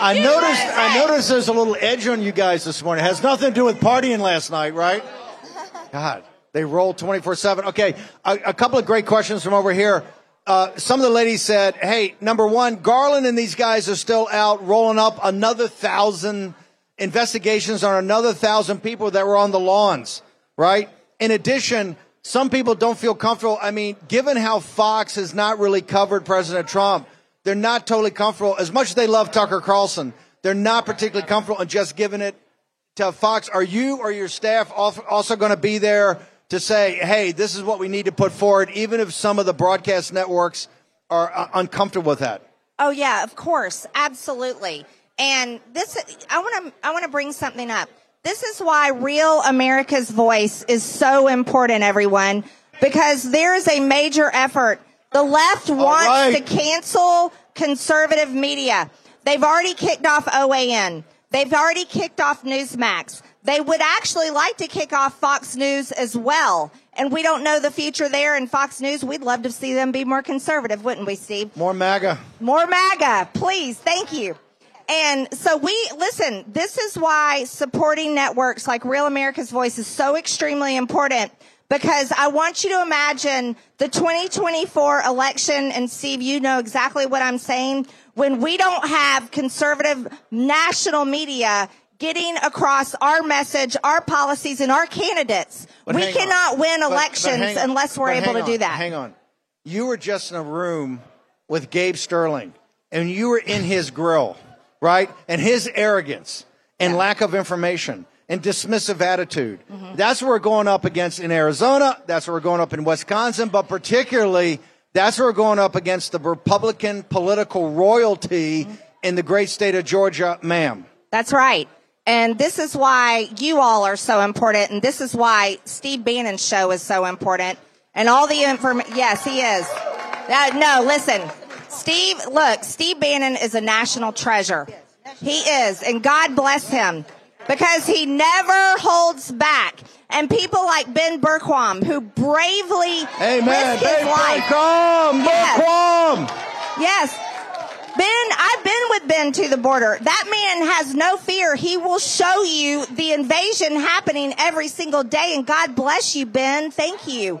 I noticed. I noticed there's a little edge on you guys this morning. It has nothing to do with partying last night, right? God, they roll 24 seven. Okay, a, a, couple of great questions from over here. Uh, some of the ladies said, "Hey, number one, Garland and these guys are still out rolling up another thousand investigations on another thousand people that were on the lawns, right? In addition." Some people don't feel comfortable. I mean, given how Fox has not really covered President Trump, they're not totally comfortable. As much as they love Tucker Carlson, they're not particularly comfortable in just giving it to Fox. Are you or your staff also going to be there to say, hey, this is what we need to put forward, even if some of the broadcast networks are uh, uncomfortable with that? Oh yeah, of course, absolutely. And this, I want to, I want to bring something up. This is why Real America's Voice is so important, everyone, because there is a major effort the left wants right. to cancel conservative media. They've already kicked off OAN. They've already kicked off Newsmax. They would actually like to kick off Fox News as well. And we don't know the future there in Fox News. We'd love to see them be more conservative, wouldn't we, Steve? More MAGA. More MAGA. Please. Thank you. And so we, listen, this is why supporting networks like Real America's Voice is so extremely important because I want you to imagine the 2024 election, and Steve, you know exactly what I'm saying, when we don't have conservative national media getting across our message, our policies, and our candidates. But we cannot on. win elections but, but unless we're able to do that. Hang on. You were just in a room with Gabe Sterling, and you were in his grill, right? And his arrogance and yeah. lack of information and dismissive attitude. Mm-hmm. That's what we're going up against in Arizona. That's what we're going up in Wisconsin, but particularly that's what we're going up against the Republican political royalty mm-hmm. in the great state of Georgia, ma'am. That's right. And this is why you all are so important. And this is why Steve Bannon's show is so important. And all the information. Yes, he is. Uh, no, listen. Steve, look, Steve Bannon is a national treasure. He is. And God bless him because he never holds back. And people like Ben Bergquam, who bravely Amen. risked his ben life. Bergquam, yes. Yes. Ben, I've been with Ben to the border. That man has no fear. He will show you the invasion happening every single day. And God bless you, Ben. Thank you.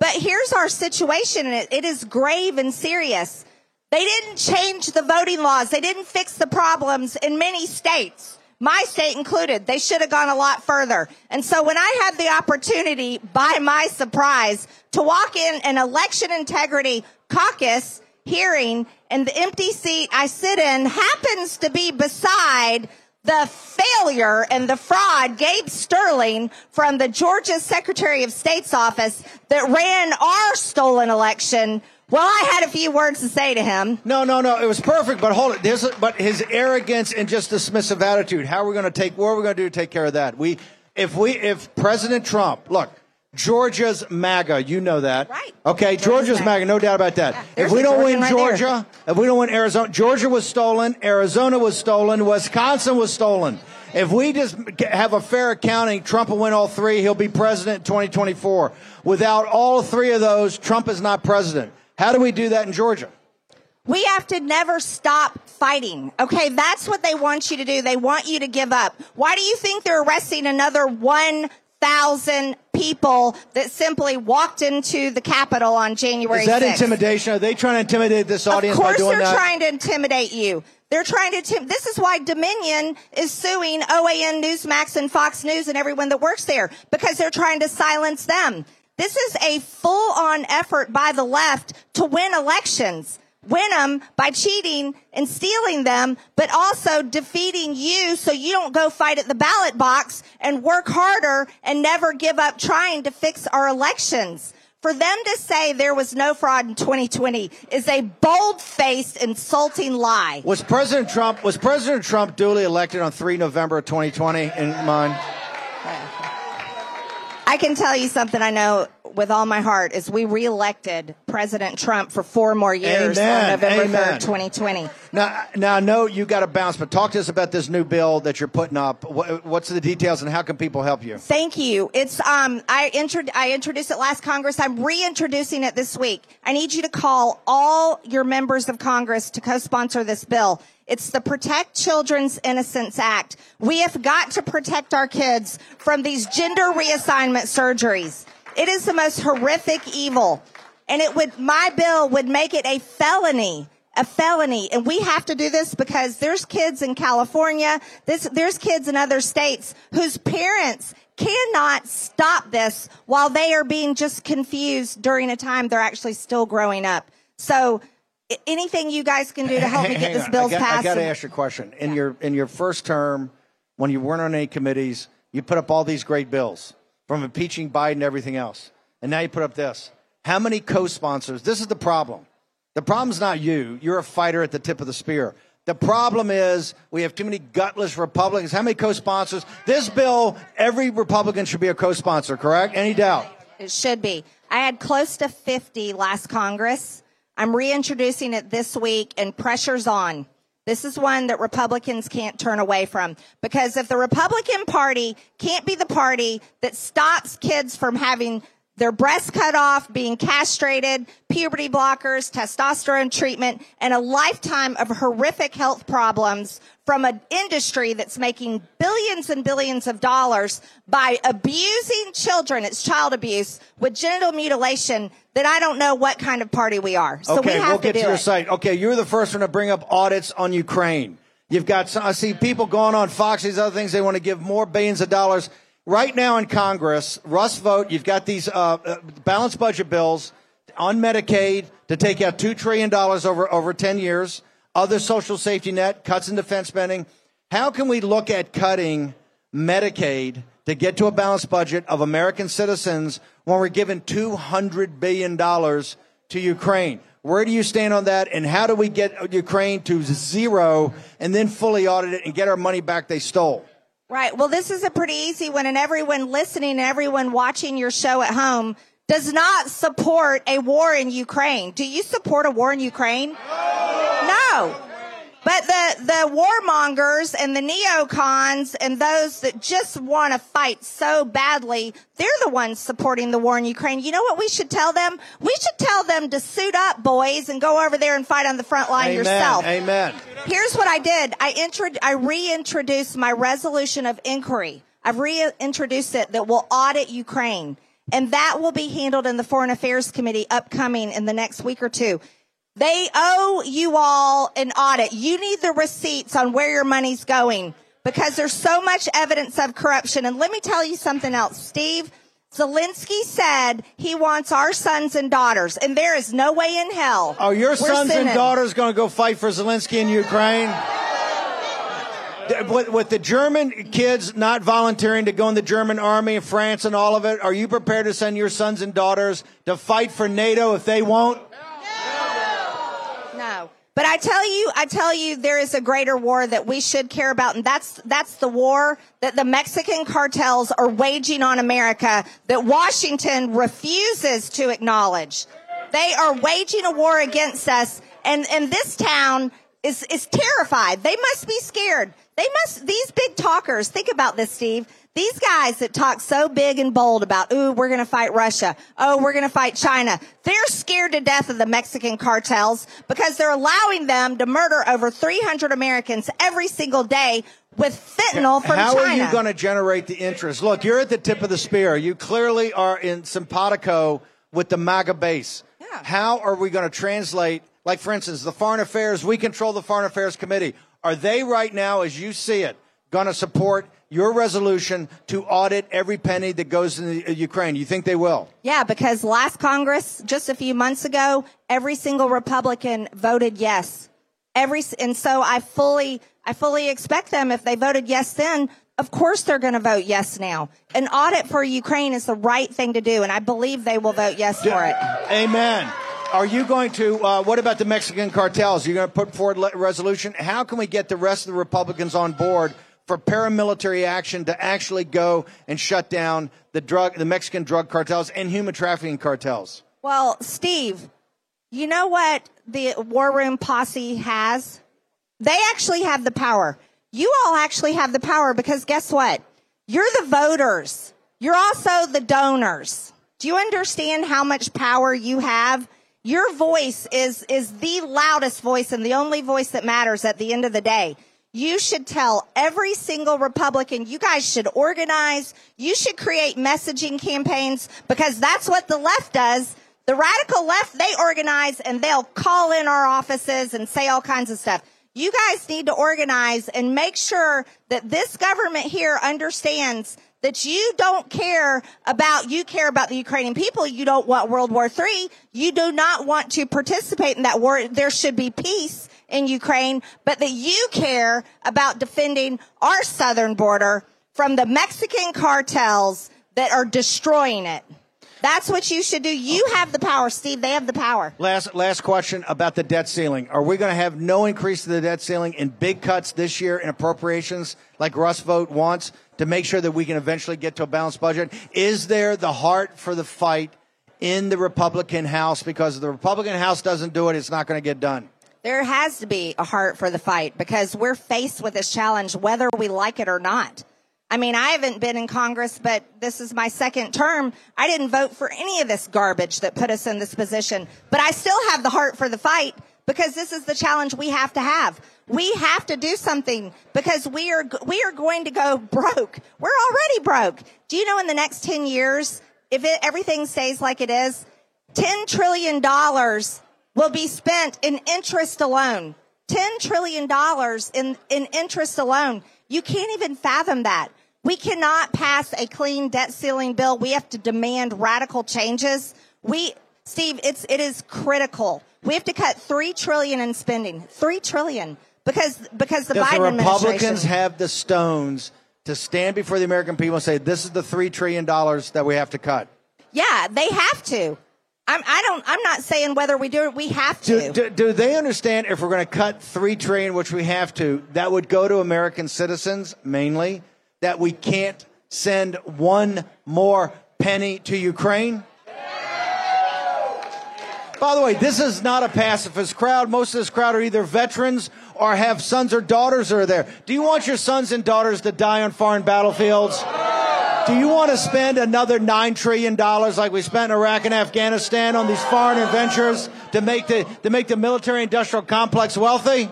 But here's our situation, and it is grave and serious. They didn't change the voting laws. They didn't fix the problems in many states my state included. They should have gone a lot further. And so when I had the opportunity, by my surprise, to walk in an election integrity caucus hearing and the empty seat I sit in happens to be beside the failure and the fraud, Gabe Sterling from the Georgia Secretary of State's office that ran our stolen election well, I had a few words to say to him. No, no, no. It was perfect, but hold it. There's but his arrogance and just dismissive attitude. How are we going to take? What are we going to do to take care of that? We, if we, if President Trump, look, Georgia's MAGA, you know that, right? Okay, Georgia's. MAGA, no doubt about that. Yeah, if we don't win right Georgia, there. if we don't win Arizona, Georgia was stolen, Arizona was stolen, Wisconsin was stolen. If we just have a fair accounting, Trump will win all three. He'll be president in 2024. Without all three of those, Trump is not president. How do we do that in Georgia? We have to never stop fighting. Okay, that's what they want you to do. They want you to give up. Why do you think they're arresting another 1,000 people that simply walked into the Capitol on January Is that 6th? intimidation? Are they trying to intimidate this audience by doing that? Of course they're trying to intimidate you. They're trying to, this is why Dominion is suing OAN Newsmax and Fox News and everyone that works there because they're trying to silence them. This is a full on effort by the left to win elections. Win them by cheating and stealing them, but also defeating you so you don't go fight at the ballot box and work harder and never give up trying to fix our elections. For them to say there was no fraud in 2020 is a bold-faced, insulting lie. Was President Trump was President Trump duly elected on 3 November 2020 in mind? I can tell you something I know with all my heart is we reelected President Trump for four more years Amen. on November Amen. 3rd, 2020. Now, now I know you got to bounce, but talk to us about this new bill that you're putting up. What, what's the details and how can people help you? Thank you. It's um I intro- I introduced it last Congress. I'm reintroducing it this week. I need you to call all your members of Congress to co-sponsor this bill. It's the Protect Children's Innocence Act. We have got to protect our kids from these gender reassignment surgeries. It is the most horrific evil. And it would, my bill would make it a felony, a felony. And we have to do this because there's kids in California, this, there's kids in other states whose parents cannot stop this while they are being just confused during a time they're actually still growing up. So anything you guys can do to help me get this bill passed. I got to ask you a question. In your in your first term, when you weren't on any committees, you put up all these great bills from impeaching Biden and everything else, and now you put up this. How many co-sponsors? This is the problem. The problem's not you. You're a fighter at the tip of the spear. The problem is we have too many gutless Republicans. How many co-sponsors? This bill, every Republican should be a co-sponsor, correct? Any doubt? It should be. I had close to 50 last Congress. I'm reintroducing it this week and pressure's on. This is one that Republicans can't turn away from because if the Republican Party can't be the party that stops kids from having their breasts cut off, being castrated, puberty blockers, testosterone treatment, and a lifetime of horrific health problems from an industry that's making billions and billions of dollars by abusing children. It's child abuse with genital mutilation. That I don't know what kind of party we are. So okay, we have we'll to get do to your it. site. Okay, you're the first one to bring up audits on Ukraine. You've got some, I see people going on Fox, these other things. They want to give more billions of dollars. Right now in Congress, Russ Vought. You've got these uh, uh, balanced budget bills on Medicaid to take out two trillion dollars over over ten years. Other social safety net cuts in defense spending. How can we look at cutting Medicaid to get to a balanced budget of American citizens when we're giving $200 billion to Ukraine? Where do you stand on that? And how do we get Ukraine to zero and then fully audit it and get our money back they stole? Right. Well, this is a pretty easy one, and everyone listening, everyone watching your show at home does not support a war in Ukraine. Do you support a war in Ukraine? No. But the, the warmongers and the neocons and those that just want to fight so badly, they're the ones supporting the war in Ukraine. You know what we should tell them? We should tell them to suit up, boys, and go over there and fight on the front line Amen. yourself. Amen. Here's what I did. I intro- I reintroduced my resolution of inquiry. I've reintroduced it that will audit Ukraine. And that will be handled in the Foreign Affairs Committee upcoming in the next week or two. They owe you all an audit. You need the receipts on where your money's going because there's so much evidence of corruption. And let me tell you something else, Steve. Zelensky said he wants our sons and daughters, and there is no way in hell. Are your sons and daughters going to go fight for Zelensky in Ukraine? With, with the German kids not volunteering to go in the German army and France and all of it, are you prepared to send your sons and daughters to fight for NATO if they won't? But I tell you, I tell you, there is a greater war that we should care about, and that's that's the war that the Mexican cartels are waging on America that Washington refuses to acknowledge. They are waging a war against us, and and this town is is terrified. They must be scared. They must. These big talkers. Think about this, Steve. These guys that talk so big and bold about, ooh, we're going to fight Russia. Oh, we're going to fight China. They're scared to death of the Mexican cartels because they're allowing them to murder over 300 Americans every single day with fentanyl from China. How China. are you going to generate the interest? Look, you're at the tip of the spear. You clearly are in simpatico with the MAGA base. Yeah. How are we going to translate like for instance, the Foreign Affairs, we control the Foreign Affairs Committee. Are they right now, as you see it, going to support your resolution to audit every penny that goes into Ukraine? You think they will? Yeah, because last Congress, just a few months ago, every single Republican voted yes. Every, and so I fully, I fully expect them, if they voted yes then, of course they're going to vote yes now. An audit for Ukraine is the right thing to do, and I believe they will vote yes for it. Amen. Are you going to, uh, what about the Mexican cartels? You're going to put forward a resolution? How can we get the rest of the Republicans on board for paramilitary action to actually go and shut down the drug, the Mexican drug cartels and human trafficking cartels? Well, Steve, you know what the War Room posse has? They actually have the power. You all actually have the power because guess what? You're the voters. You're also the donors. Do you understand how much power you have? Your voice is, is the loudest voice and the only voice that matters at the end of the day. You should tell every single Republican, you guys should organize. You should create messaging campaigns because that's what the left does. The radical left, they organize and they'll call in our offices and say all kinds of stuff. You guys need to organize and make sure that this government here understands that you don't care about, you care about the Ukrainian people. You don't want World War III. You do not want to participate in that war. There should be peace in Ukraine, but that you care about defending our southern border from the Mexican cartels that are destroying it. That's what you should do. You have the power, Steve. They have the power. Last last question about the debt ceiling. Are we going to have no increase to the debt ceiling and big cuts this year in appropriations like Russ Vought wants to make sure that we can eventually get to a balanced budget? Is there the heart for the fight in the Republican House? Because if the Republican House doesn't do it, it's not going to get done. There has to be a heart for the fight because we're faced with this challenge whether we like it or not. I mean, I haven't been in Congress, but this is my second term. I didn't vote for any of this garbage that put us in this position, but I still have the heart for the fight because this is the challenge we have to have. We have to do something because we are, we are going to go broke. We're already broke. Do you know in the next 10 years, if it, everything stays like it is, $10 trillion will be spent in interest alone. $10 trillion in, in interest alone. You can't even fathom that. We cannot pass a clean debt ceiling bill. We have to demand radical changes. We, Steve, it's, it is critical. We have to cut three trillion in spending. Three trillion. Because, because the Does Biden the Republicans have the stones to stand before the American people and say, this is the $3 trillion that we have to cut? Yeah, they have to. I'm, I don't, I'm not saying whether we do it, we have to. Do, do, do they understand if we're going to cut three trillion, which we have to, that would go to American citizens mainly, that we can't send one more penny to Ukraine? By the way, this is not a pacifist crowd. Most of this crowd are either veterans or have sons or daughters that are there. Do you want your sons and daughters to die on foreign battlefields? Do you want to spend another $9 trillion like we spent in Iraq and Afghanistan on these foreign adventures to make the, to make the military industrial complex wealthy?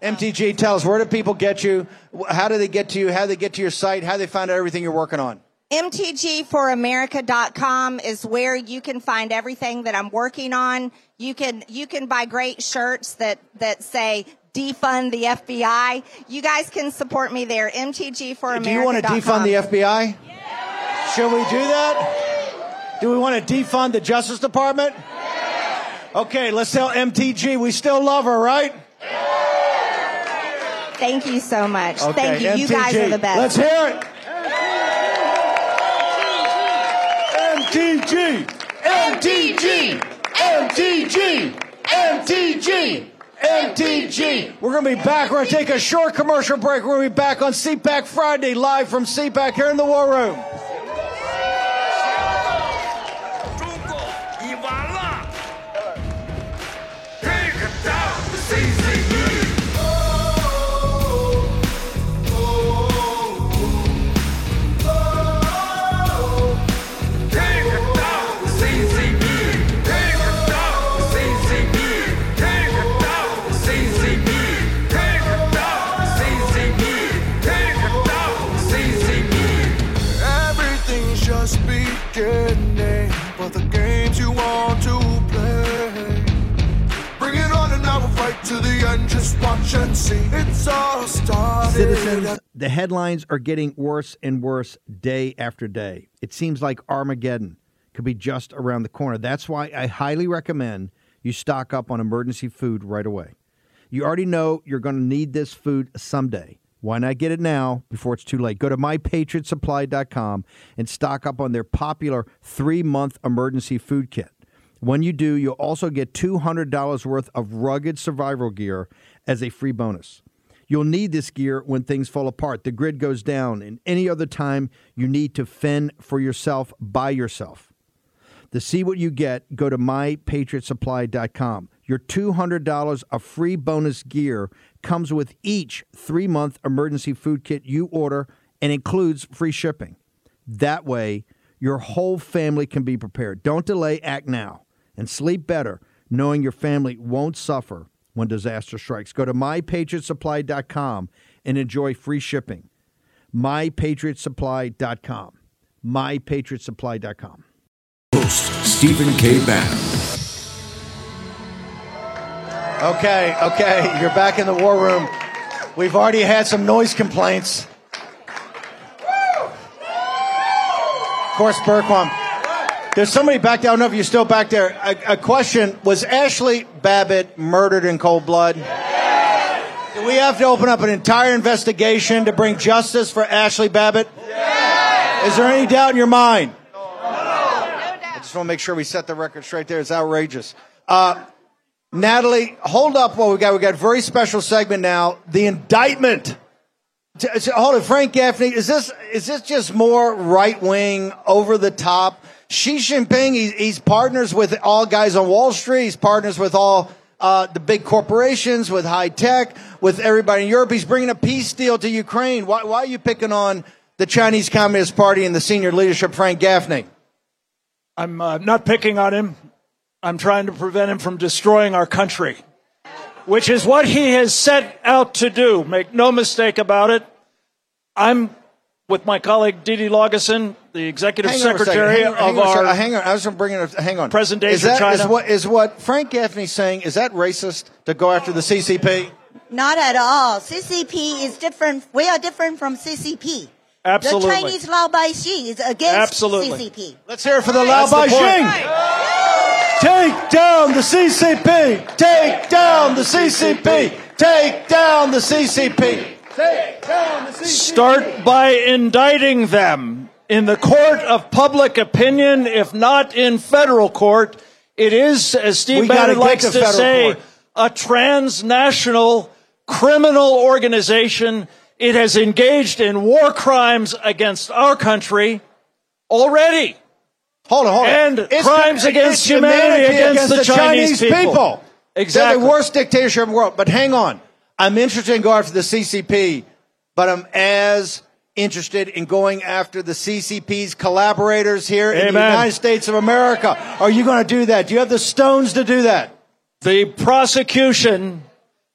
MTG, tell us, where do people get you? How do they get to you? How do they get to your site? How do they find out everything you're working on? MTGforamerica.com is where you can find everything that I'm working on. You can, you can buy great shirts that, that say defund the FBI. You guys can support me there. MTGforamerica.com. Do you want to defund the FBI? Yeah. Should we do that? Do we want to defund the Justice Department? Yeah. Okay, let's tell MTG we still love her, right? Thank you so much. Okay, Thank you. MTG. You guys are the best. Let's hear it. MTG, MTG, MTG, MTG, MTG. We're going to be back. We're going to take a short commercial break. We're going to be back on CPAC Friday, live from CPAC here in the War Room. It's all started. Citizens, the headlines are getting worse and worse day after day. It seems like Armageddon could be just around the corner. That's why I highly recommend you stock up on emergency food right away. You already know you're going to need this food someday. Why not get it now before it's too late? Go to mypatriotsupply.com and stock up on their popular three month emergency food kit. When you do, you'll also get $200 worth of rugged survival gear as a free bonus. You'll need this gear when things fall apart, the grid goes down, and any other time you need to fend for yourself by yourself. To see what you get, go to mypatriotsupply.com. Your $200 of free bonus gear comes with each three month emergency food kit you order and includes free shipping. That way, your whole family can be prepared. Don't delay, act now. And sleep better knowing your family won't suffer when disaster strikes. Go to mypatriotsupply.com and enjoy free shipping. mypatriotsupply.com. mypatriotsupply.com. Host Stephen K. Bannon. Okay, okay, you're back in the war room. We've already had some noise complaints. Of course, Bergquam. There's somebody back there. I don't know if you're still back there. A, a question Was Ashli Babbitt murdered in cold blood? Do we have to open up an entire investigation to bring justice for Ashli Babbitt? Is there any doubt in your mind? I just want to make sure we set the record straight there. It's outrageous. Uh, Natalie, hold up what we got. We got a very special segment now. The indictment. Hold it, Frank Gaffney. Is this is this just more right wing, over the top? Xi Jinping, he, he's partners with all guys on Wall Street. He's partners with all uh, the big corporations, with high tech, with everybody in Europe. He's bringing a peace deal to Ukraine. Why, why are you picking on the Chinese Communist Party and the senior leadership, Frank Gaffney? I'm uh, not picking on him. I'm trying to prevent him from destroying our country, which is what he has set out to do. Make no mistake about it. I'm with my colleague Dede Laugesen, the executive Hang on a second. secretary Hang on, hang of on our. second. Hang on. I was going to bring it. up- Hang on. Present day is that, China. Is what, is what Frank Gaffney's saying, is that racist to go after the CCP? Not at all. CCP is different. We are different from CCP. Absolutely. The Chinese Lao Baixing is against Absolutely. CCP. Let's hear it for the Lao That's the Baixing. Take down the CCP. Take down the CCP. Take down the CCP. Take down the CCP. Start by indicting them in the court of public opinion, if not in federal court. It is, as Steve Bannon likes to to say, court. a transnational criminal organization. It has engaged in war crimes against our country already. Hold on, hold on. And It's crimes the- against humanity humanity against the Chinese people. They're Exactly. the worst dictatorship in the world. But hang on. I'm interested in going after the CCP, but I'm as interested in going after the CCP's collaborators here in the United States of America. Are you going to do that? Do you have the stones to do that? The prosecution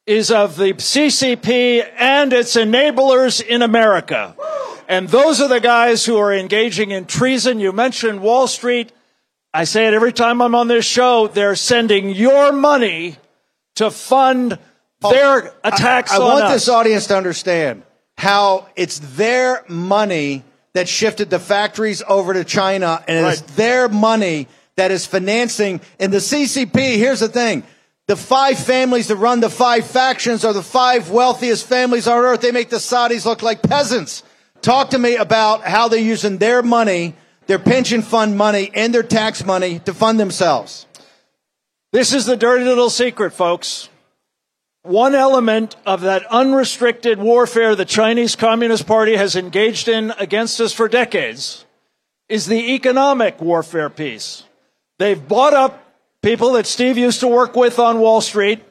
is of the CCP and its enablers in America. And those are the guys who are engaging in treason. You mentioned Wall Street. I say it every time I'm on this show. They're sending your money to fund Oh, their attacks I, I want us. this audience to understand how it's their money that shifted the factories over to China, and it's Right. their money that is financing. And the CCP, here's the thing. The five families that run the five factions are the five wealthiest families on earth. They make the Saudis look like peasants. Talk to me about how they're using their money, their pension fund money, and their tax money to fund themselves. This is the dirty little secret, folks. One element of that unrestricted warfare the Chinese Communist Party has engaged in against us for decades is the economic warfare piece. They've bought up people that Steve used to work with on Wall Street,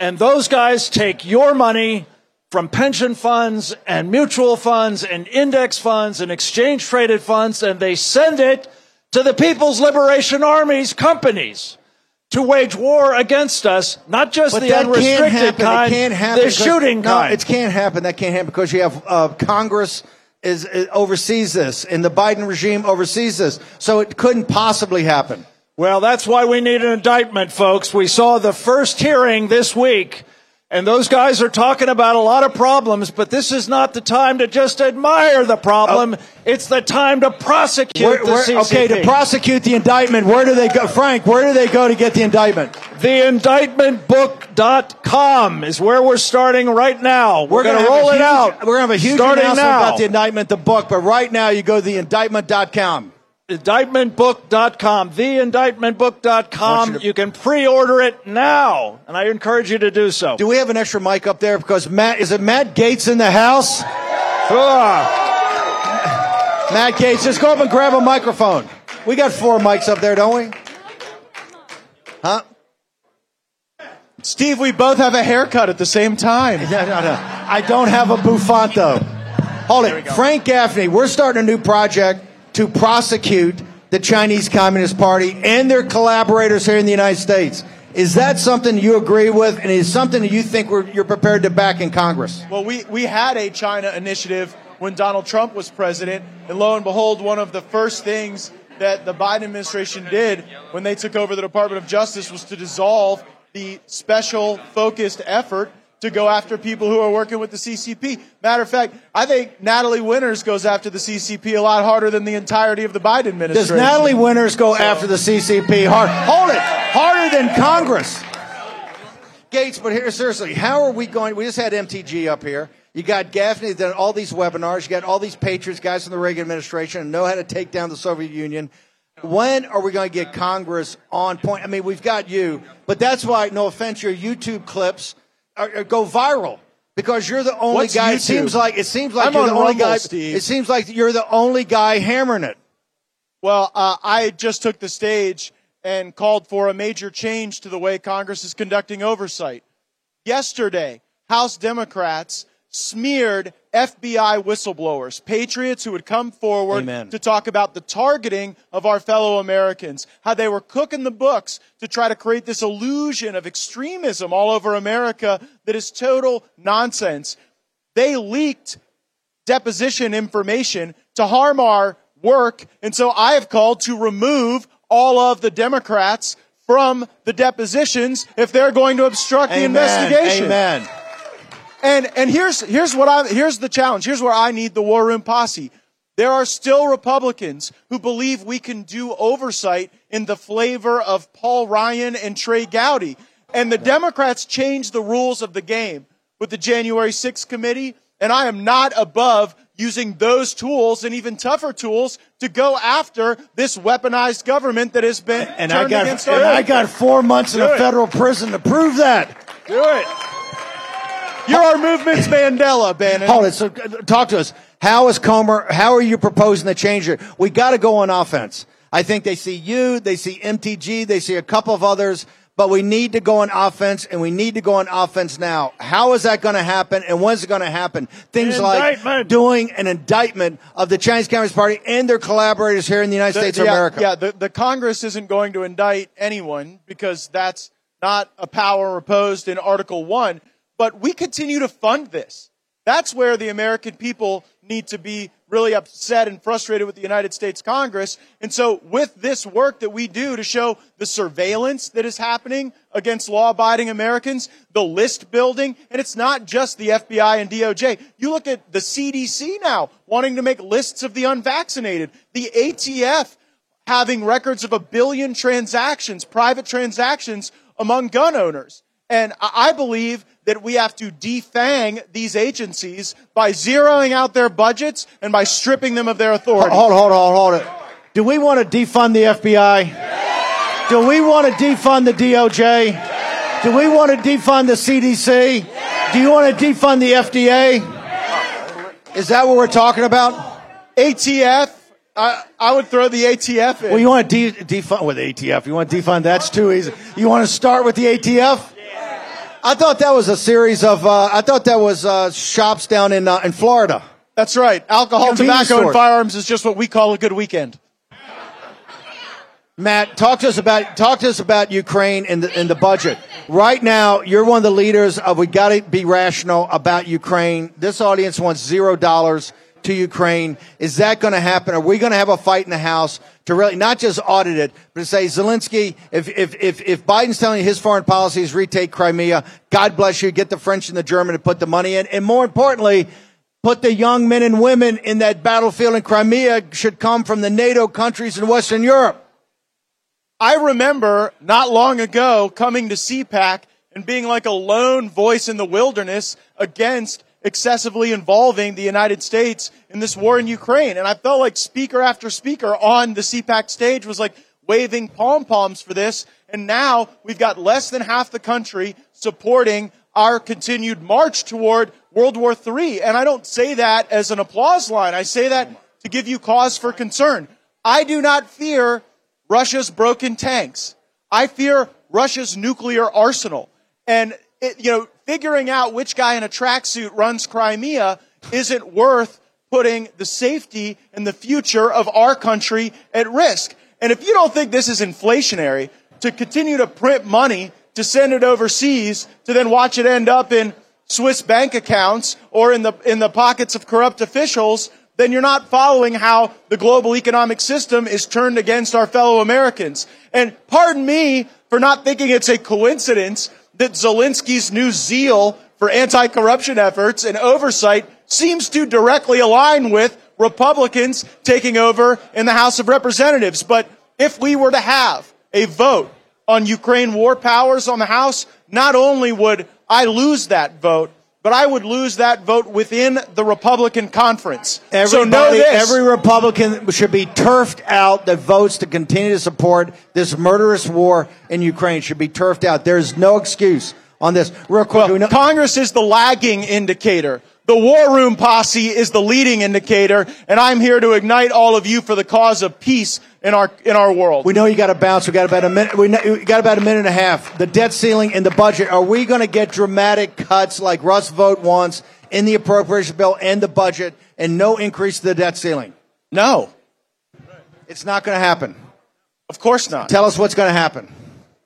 and those guys take your money from pension funds and mutual funds and index funds and exchange traded funds, and they send it to the People's Liberation Army's companies to wage war against us, not just But the that can't unrestricted happen. kind, it can't happen. the shooting no, kind. it can't happen. That can't happen because you have uh, Congress is, is oversees this, and the Biden regime oversees this. So it couldn't possibly happen. Well, that's why we need an indictment, folks. We saw the first hearing this week, And those guys are talking about a lot of problems, but this is not the time to just admire the problem. Oh. it's the time to prosecute Where- the CCP. okay, to prosecute the indictment, where do they go? Frank, where do they go to get the indictment? TheIndictmentBook.com is where we're starting right now. We're, going to roll it huge- out. We're going to have a huge announcement now. about the indictment, the book, but right now you go to theindictment.com. indictmentbook.com, theindictmentbook.com. Want You, you can pre-order it now, and I encourage you to do so. Do we have an extra mic up there? Because Matt, is it Matt Gaetz in the house? Ah. Matt Gaetz, just go up and grab a microphone. We got four mics up there, don't we? Huh? Steve, we both have a haircut at the same time. No, no, no. I don't have a bouffant though. Hold it. Frank Gaffney, we're starting a new project to prosecute the Chinese Communist Party and their collaborators here in the United States. Is that something you agree with, and is something that you think you're prepared to back in Congress? Well, we, we had a China initiative when Donald Trump was president, and lo and behold, one of the first things that the Biden administration did when they took over the Department of Justice was to dissolve the special focused effort to go after people who are working with the CCP. Matter of fact, I think Natalie Winters goes after the CCP a lot harder than the entirety of the Biden administration. Does. Natalie Winters go after the CCP hard? Hold it, harder than Congress. Gaetz, but here, seriously, how are we going? We just had MTG up here. You got Gaffney done all these webinars. You got all these patriots, guys from the Reagan administration, and know how to take down the Soviet Union. When are we going to get Congress on point? I mean, we've got you, but that's why, no offense, your YouTube clips are, are- go viral because you're the only What's guy. It YouTube? seems like it seems like I'm you're the only Rumble, guy. Steve. It seems like you're the only guy hammering it. Well, uh, I just took the stage and called for a major change to the way Congress is conducting oversight. Yesterday, House Democrats smeared FBI whistleblowers, patriots who would come forward Amen. to talk about the targeting of our fellow Americans, how they were cooking the books to try to create this illusion of extremism all over America that is total nonsense. They leaked deposition information to harm our work. And so I have called to remove all of the Democrats from the depositions if they're going to obstruct the investigation. Amen. And and here's here's what I here's the challenge. Here's where I need the war room posse. There are still Republicans who believe we can do oversight in the flavor of Paul Ryan and Trey Gowdy. And the Democrats changed the rules of the game with the January 6th committee. And I am not above using those tools and even tougher tools to go after this weaponized government that has been And I turned got against and our I got four months in Do a federal prison to prove that. Do it. You're our movement's Mandela, Bannon. Hold it. So uh, talk to us. How is Comer? How are you proposing to change it? We got to go on offense. I think they see you, they see MTG, they see a couple of others, but we need to go on offense, and we need to go on offense now. How is that going to happen, and when's it going to happen? Things like doing an indictment of the Chinese Communist Party and their collaborators here in the United The- States of yeah, America. Yeah, the, the Congress isn't going to indict anyone because that's not a power reposed in Article 1. But we continue to fund this. That's where the American people need to be really upset and frustrated with the United States Congress. And so with this work that we do to show the surveillance that is happening against law abiding Americans, the list building, and it's not just the FBI and DOJ. You look at the CDC now wanting to make lists of the unvaccinated, the ATF having records of a billion transactions, private transactions among gun owners. And I believe that we have to defang these agencies by zeroing out their budgets and by stripping them of their authority. Hold, hold, hold, hold it. Do we want to defund the FBI? Do we want to defund the DOJ? Do we want to defund the CDC? Do you want to defund the FDA? Is that what we're talking about? ATF, I, I would throw the ATF in. Well, you want to de- defund with ATF. You want to defund? That's too easy. You want to start with the ATF? I thought that was a series of. Uh, I thought that was uh, shops down in uh, in Florida. That's right. Alcohol, Convenience tobacco, and stores. firearms is just what we call a good weekend. Matt, talk to us about talk to us about Ukraine and the, and the budget. Right now, you're one of the leaders of we got to be rational about Ukraine. This audience wants zero dollars to Ukraine. Is that going to happen? Are we going to have a fight in the House to really not just audit it, but to say, Zelensky, if, if, if, if Biden's telling you his foreign policy is retake Crimea, God bless you, get the French and the German to put the money in. And more importantly, put the young men and women in that battlefield in Crimea should come from the NATO countries in Western Europe. I remember not long ago coming to CPAC and being like a lone voice in the wilderness against excessively involving the United States in this war in Ukraine. And I felt like speaker after speaker on the CPAC stage was like waving pom poms for this. And now we've got less than half the country supporting our continued march toward World War III. And I don't say that as an applause line. I say that to give you cause for concern. I do not fear Russia's broken tanks. I fear Russia's nuclear arsenal. And, it, you know, figuring out which guy in a tracksuit runs Crimea isn't worth putting the safety and the future of our country at risk. And if you don't think this is inflationary, to continue to print money to send it overseas to then watch it end up in Swiss bank accounts or in the, in the pockets of corrupt officials, then you're not following how the global economic system is turned against our fellow Americans. And pardon me for not thinking it's a coincidence that Zelensky's new zeal for anti-corruption efforts and oversight seems to directly align with Republicans taking over in the House of Representatives. But if we were to have a vote on Ukraine war powers on the House, not only would I lose that vote, but I would lose that vote within the Republican conference. so know this. every Republican should be turfed out that votes to continue to support this murderous war in Ukraine should be turfed out. There's no excuse on this. Real quick, we know- Congress is the lagging indicator. The war room posse is the leading indicator, and I'm here to ignite all of you for the cause of peace in our in our world. We know you got to bounce. We got about a minute. We, know, we got about a minute and a half. The debt ceiling and the budget. Are we going to get dramatic cuts like Russ Vought wants in the appropriation bill and the budget, and no increase to the debt ceiling? No, it's not going to happen. Of course not. Tell us what's going to happen.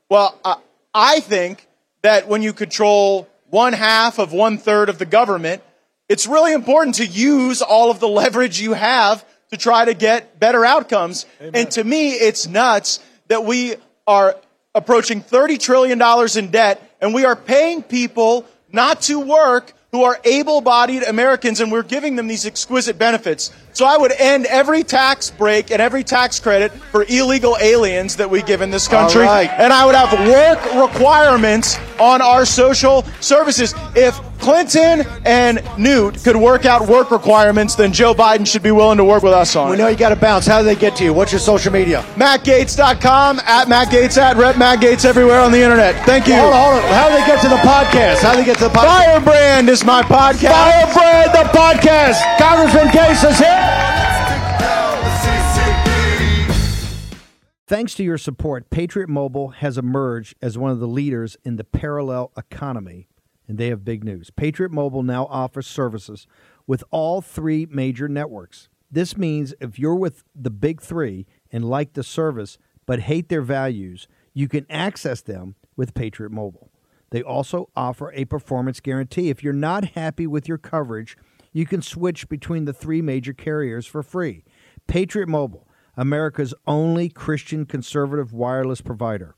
Well, uh, I think that when you control one half of one third of the government, it's really important to use all of the leverage you have to try to get better outcomes. And to me, it's nuts that we are approaching $30 trillion in debt and we are paying people not to work who are able-bodied Americans and we're giving them these exquisite benefits. So I would end every tax break and every tax credit for illegal aliens that we give in this country. Right. And I would have work requirements on our social services. If Clinton and Newt could work out work requirements, then Joe Biden should be willing to work with us on We know you got to bounce. How do they get to you? What's your social media? MattGaetz.com, at Matt Gaetz, at Rep Matt Gaetz everywhere on the internet. Thank you. Hold on, hold on. How do they get to the podcast? How do they get to the podcast? Firebrand is my podcast. Firebrand, the podcast. Congressman Case is here. Thanks to your support, Patriot Mobile has emerged as one of the leaders in the parallel economy, and they have big news. Patriot Mobile now offers services with all three major networks. This means if you're with the big three and like the service but hate their values, you can access them with Patriot Mobile. They also offer a performance guarantee. If you're not happy with your coverage, you can switch between the three major carriers for free. Patriot Mobile, America's only Christian conservative wireless provider,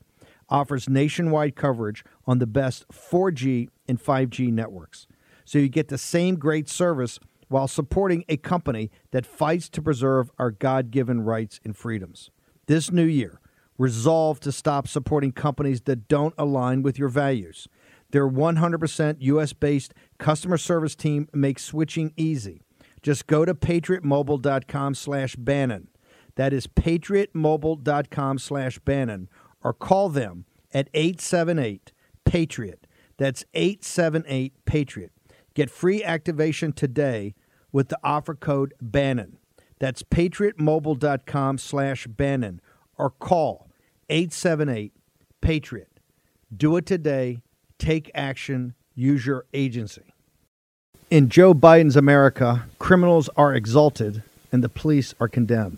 offers nationwide coverage on the best 4G and 5G networks. So you get the same great service while supporting a company that fights to preserve our God given rights and freedoms. This new year, resolve to stop supporting companies that don't align with your values. Their 100% US based customer service team makes switching easy. Just go to patriotmobile.com slash Bannon. That is patriotmobile.com slash Bannon or call them at 878 Patriot. That's 878 Patriot. Get free activation today with the offer code Bannon. That's patriotmobile.com slash Bannon or call 878 Patriot. Do it today. Take action. Use your agency. In Joe Biden's America, criminals are exalted and the police are condemned.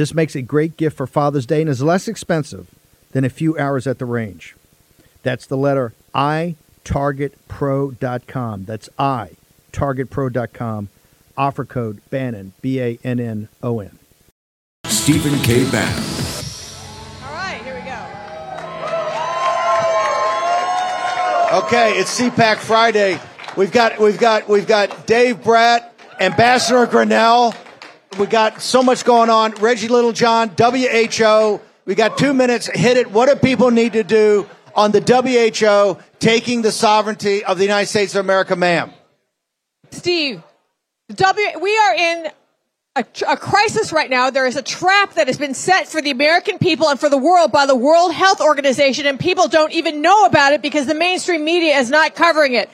This makes a great gift for Father's Day and is less expensive than a few hours at the range. That's the letter I, targetpro.com. That's I, targetpro.com. Offer code Bannon, B A N N O N. Stephen K. Bannon. All right, here we go. Okay, it's CPAC Friday. We've got we've got we've got Dave Bratt, Ambassador Grenell. We got so much going on. Reggie Littlejohn, WHO. We got two minutes. Hit it. What do people need to do on the WHO taking the sovereignty of the United States of America, ma'am? Steve, W, we are in a, a crisis right now. There is a trap that has been set for the American people and for the world by the World Health Organization, and people don't even know about it because the mainstream media is not covering it.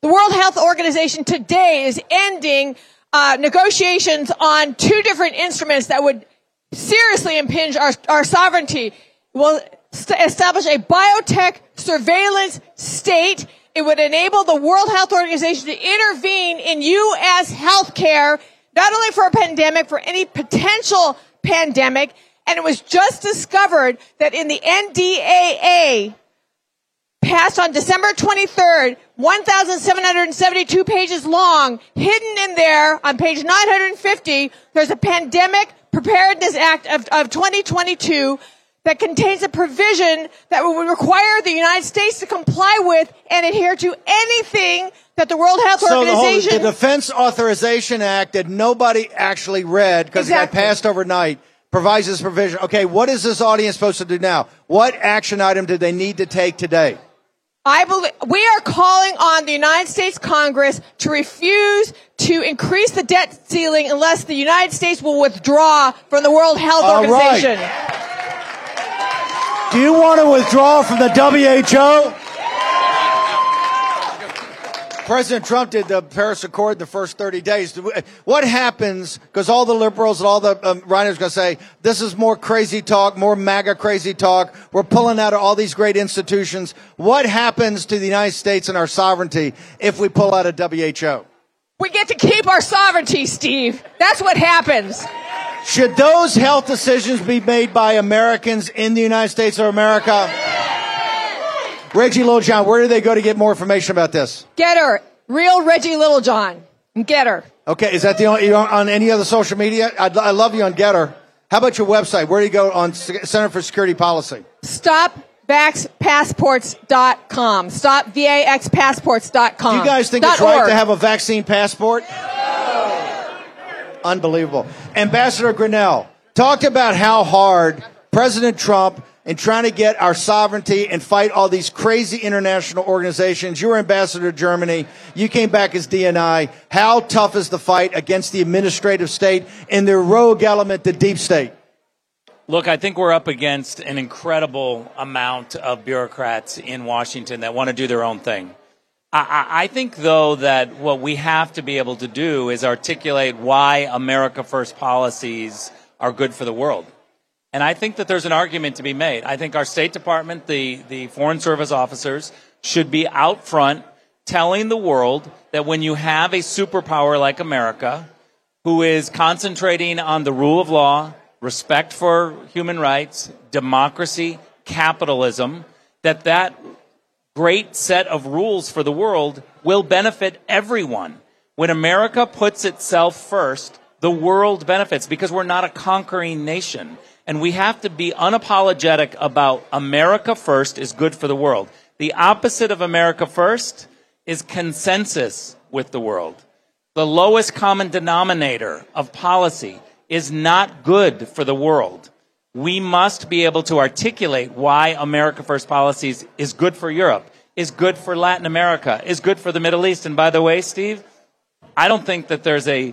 The World Health Organization today is ending uh, negotiations on two different instruments that would seriously impinge our, our sovereignty. Will st- establish a biotech surveillance state. It would enable the World Health Organization to intervene in U.S. healthcare, not only for a pandemic, for any potential pandemic. And it was just discovered that in the NDAA, passed on December 23rd, 1,772 pages long, hidden in there on page 950, there's a pandemic preparedness act of, of 2022 that contains a provision that would require the United States to comply with and adhere to anything that the World Health Organization. So the, whole, the Defense Authorization Act that nobody actually read because it got passed overnight provides this provision. Okay, what is this audience supposed to do now? What action item do they need to take today? I believe we are calling on the United States Congress to refuse to increase the debt ceiling unless the United States will withdraw from the World Health All right. Organization. Do you want to withdraw from the WHO? President Trump did the Paris Accord in the first 30 days. What happens, because all the liberals and all the um, writers are going to say, this is more crazy talk, more MAGA crazy talk. We're pulling out of all these great institutions. What happens to the United States and our sovereignty if we pull out of WHO? We get to keep our sovereignty, Steve. That's what happens. Should those health decisions be made by Americans in the United States of America? Reggie Littlejohn, where do they go to get more information about this? Get her. Real Reggie Littlejohn. Get her. Okay, is that the only, you on, any other social media? I'd, I love you on GETTR. How about your website? Where do you go on Center for Security Policy? StopVaxPassports.com. StopVaxPassports.com. Do you guys think it's right org. to have a vaccine passport? Unbelievable. Ambassador Grenell talked about how hard President Trump in trying to get our sovereignty and fight all these crazy international organizations. You were ambassador to Germany. You came back as DNI. How tough is the fight against the administrative state and their rogue element, the deep state? Look, I think we're up against an incredible amount of bureaucrats in Washington that want to do their own thing. I, I think, though, that what we have to be able to do is articulate why America First policies are good for the world. And I think that there's an argument to be made. I think our State Department, the, the Foreign Service officers, should be out front telling the world that when you have a superpower like America, who is concentrating on the rule of law, respect for human rights, democracy, capitalism, that that great set of rules for the world will benefit everyone. When America puts itself first, the world benefits because we're not a conquering nation. And we have to be unapologetic about America first is good for the world. The opposite of America first is consensus with the world. The lowest common denominator of policy is not good for the world. We must be able to articulate why America First policies is good for Europe, is good for Latin America, is good for the Middle East. And by the way, Steve, I don't think that there's a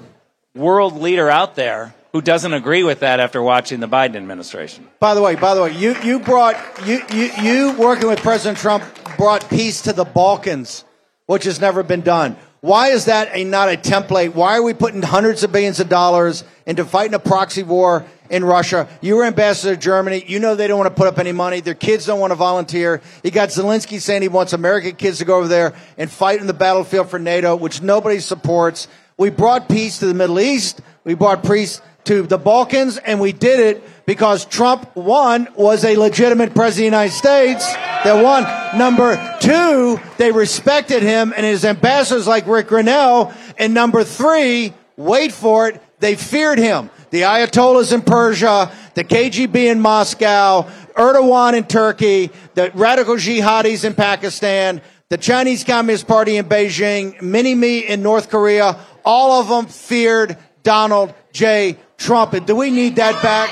world leader out there who doesn't agree with that after watching the Biden administration. By the way, by the way, you, you brought you, you you working with President Trump brought peace to the Balkans, which has never been done. Why is that a not a template? Why are we putting hundreds of billions of dollars into fighting a proxy war in Russia? You were ambassador to Germany. You know they don't want to put up any money. Their kids don't want to volunteer. You got Zelensky saying he wants American kids to go over there and fight in the battlefield for NATO, which nobody supports. We brought peace to the Middle East. We brought peace to the Balkans, and we did it because Trump, one, was a legitimate president of the United States. That one. Number two, they respected him and his ambassadors like Rick Grenell. And number three, wait for it, they feared him. The Ayatollahs in Persia, the KGB in Moscow, Erdogan in Turkey, the radical jihadis in Pakistan, the Chinese Communist Party in Beijing, Mini-Me in North Korea, all of them feared Donald J. Trump. And do we need that back?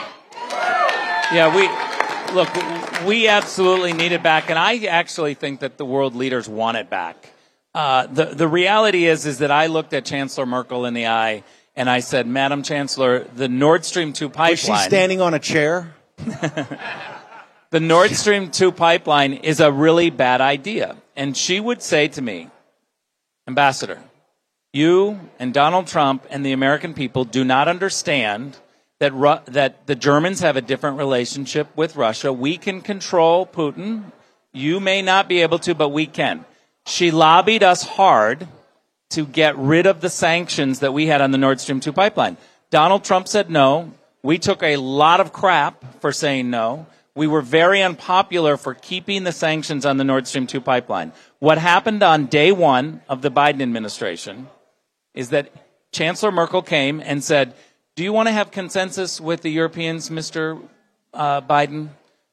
Yeah, we look. We absolutely need it back, and I actually think that the world leaders want it back. Uh, the the reality is is that I looked at Chancellor Merkel in the eye and I said, "Madam Chancellor, the Nord Stream two pipeline." Was she standing on a chair? the Nord Stream 2 pipeline is a really bad idea. And she would say to me, Ambassador, you and Donald Trump and the American people do not understand that, Ru- that the Germans have a different relationship with Russia. We can control Putin. You may not be able to, but we can. She lobbied us hard to get rid of the sanctions that we had on the Nord Stream 2 pipeline. Donald Trump said no. We took a lot of crap for saying no. We were very unpopular for keeping the sanctions on the Nord Stream 2 pipeline. What happened on day one of the Biden administration is that Chancellor Merkel came and said, Do you want to have consensus with the Europeans, Mr. Uh, Biden?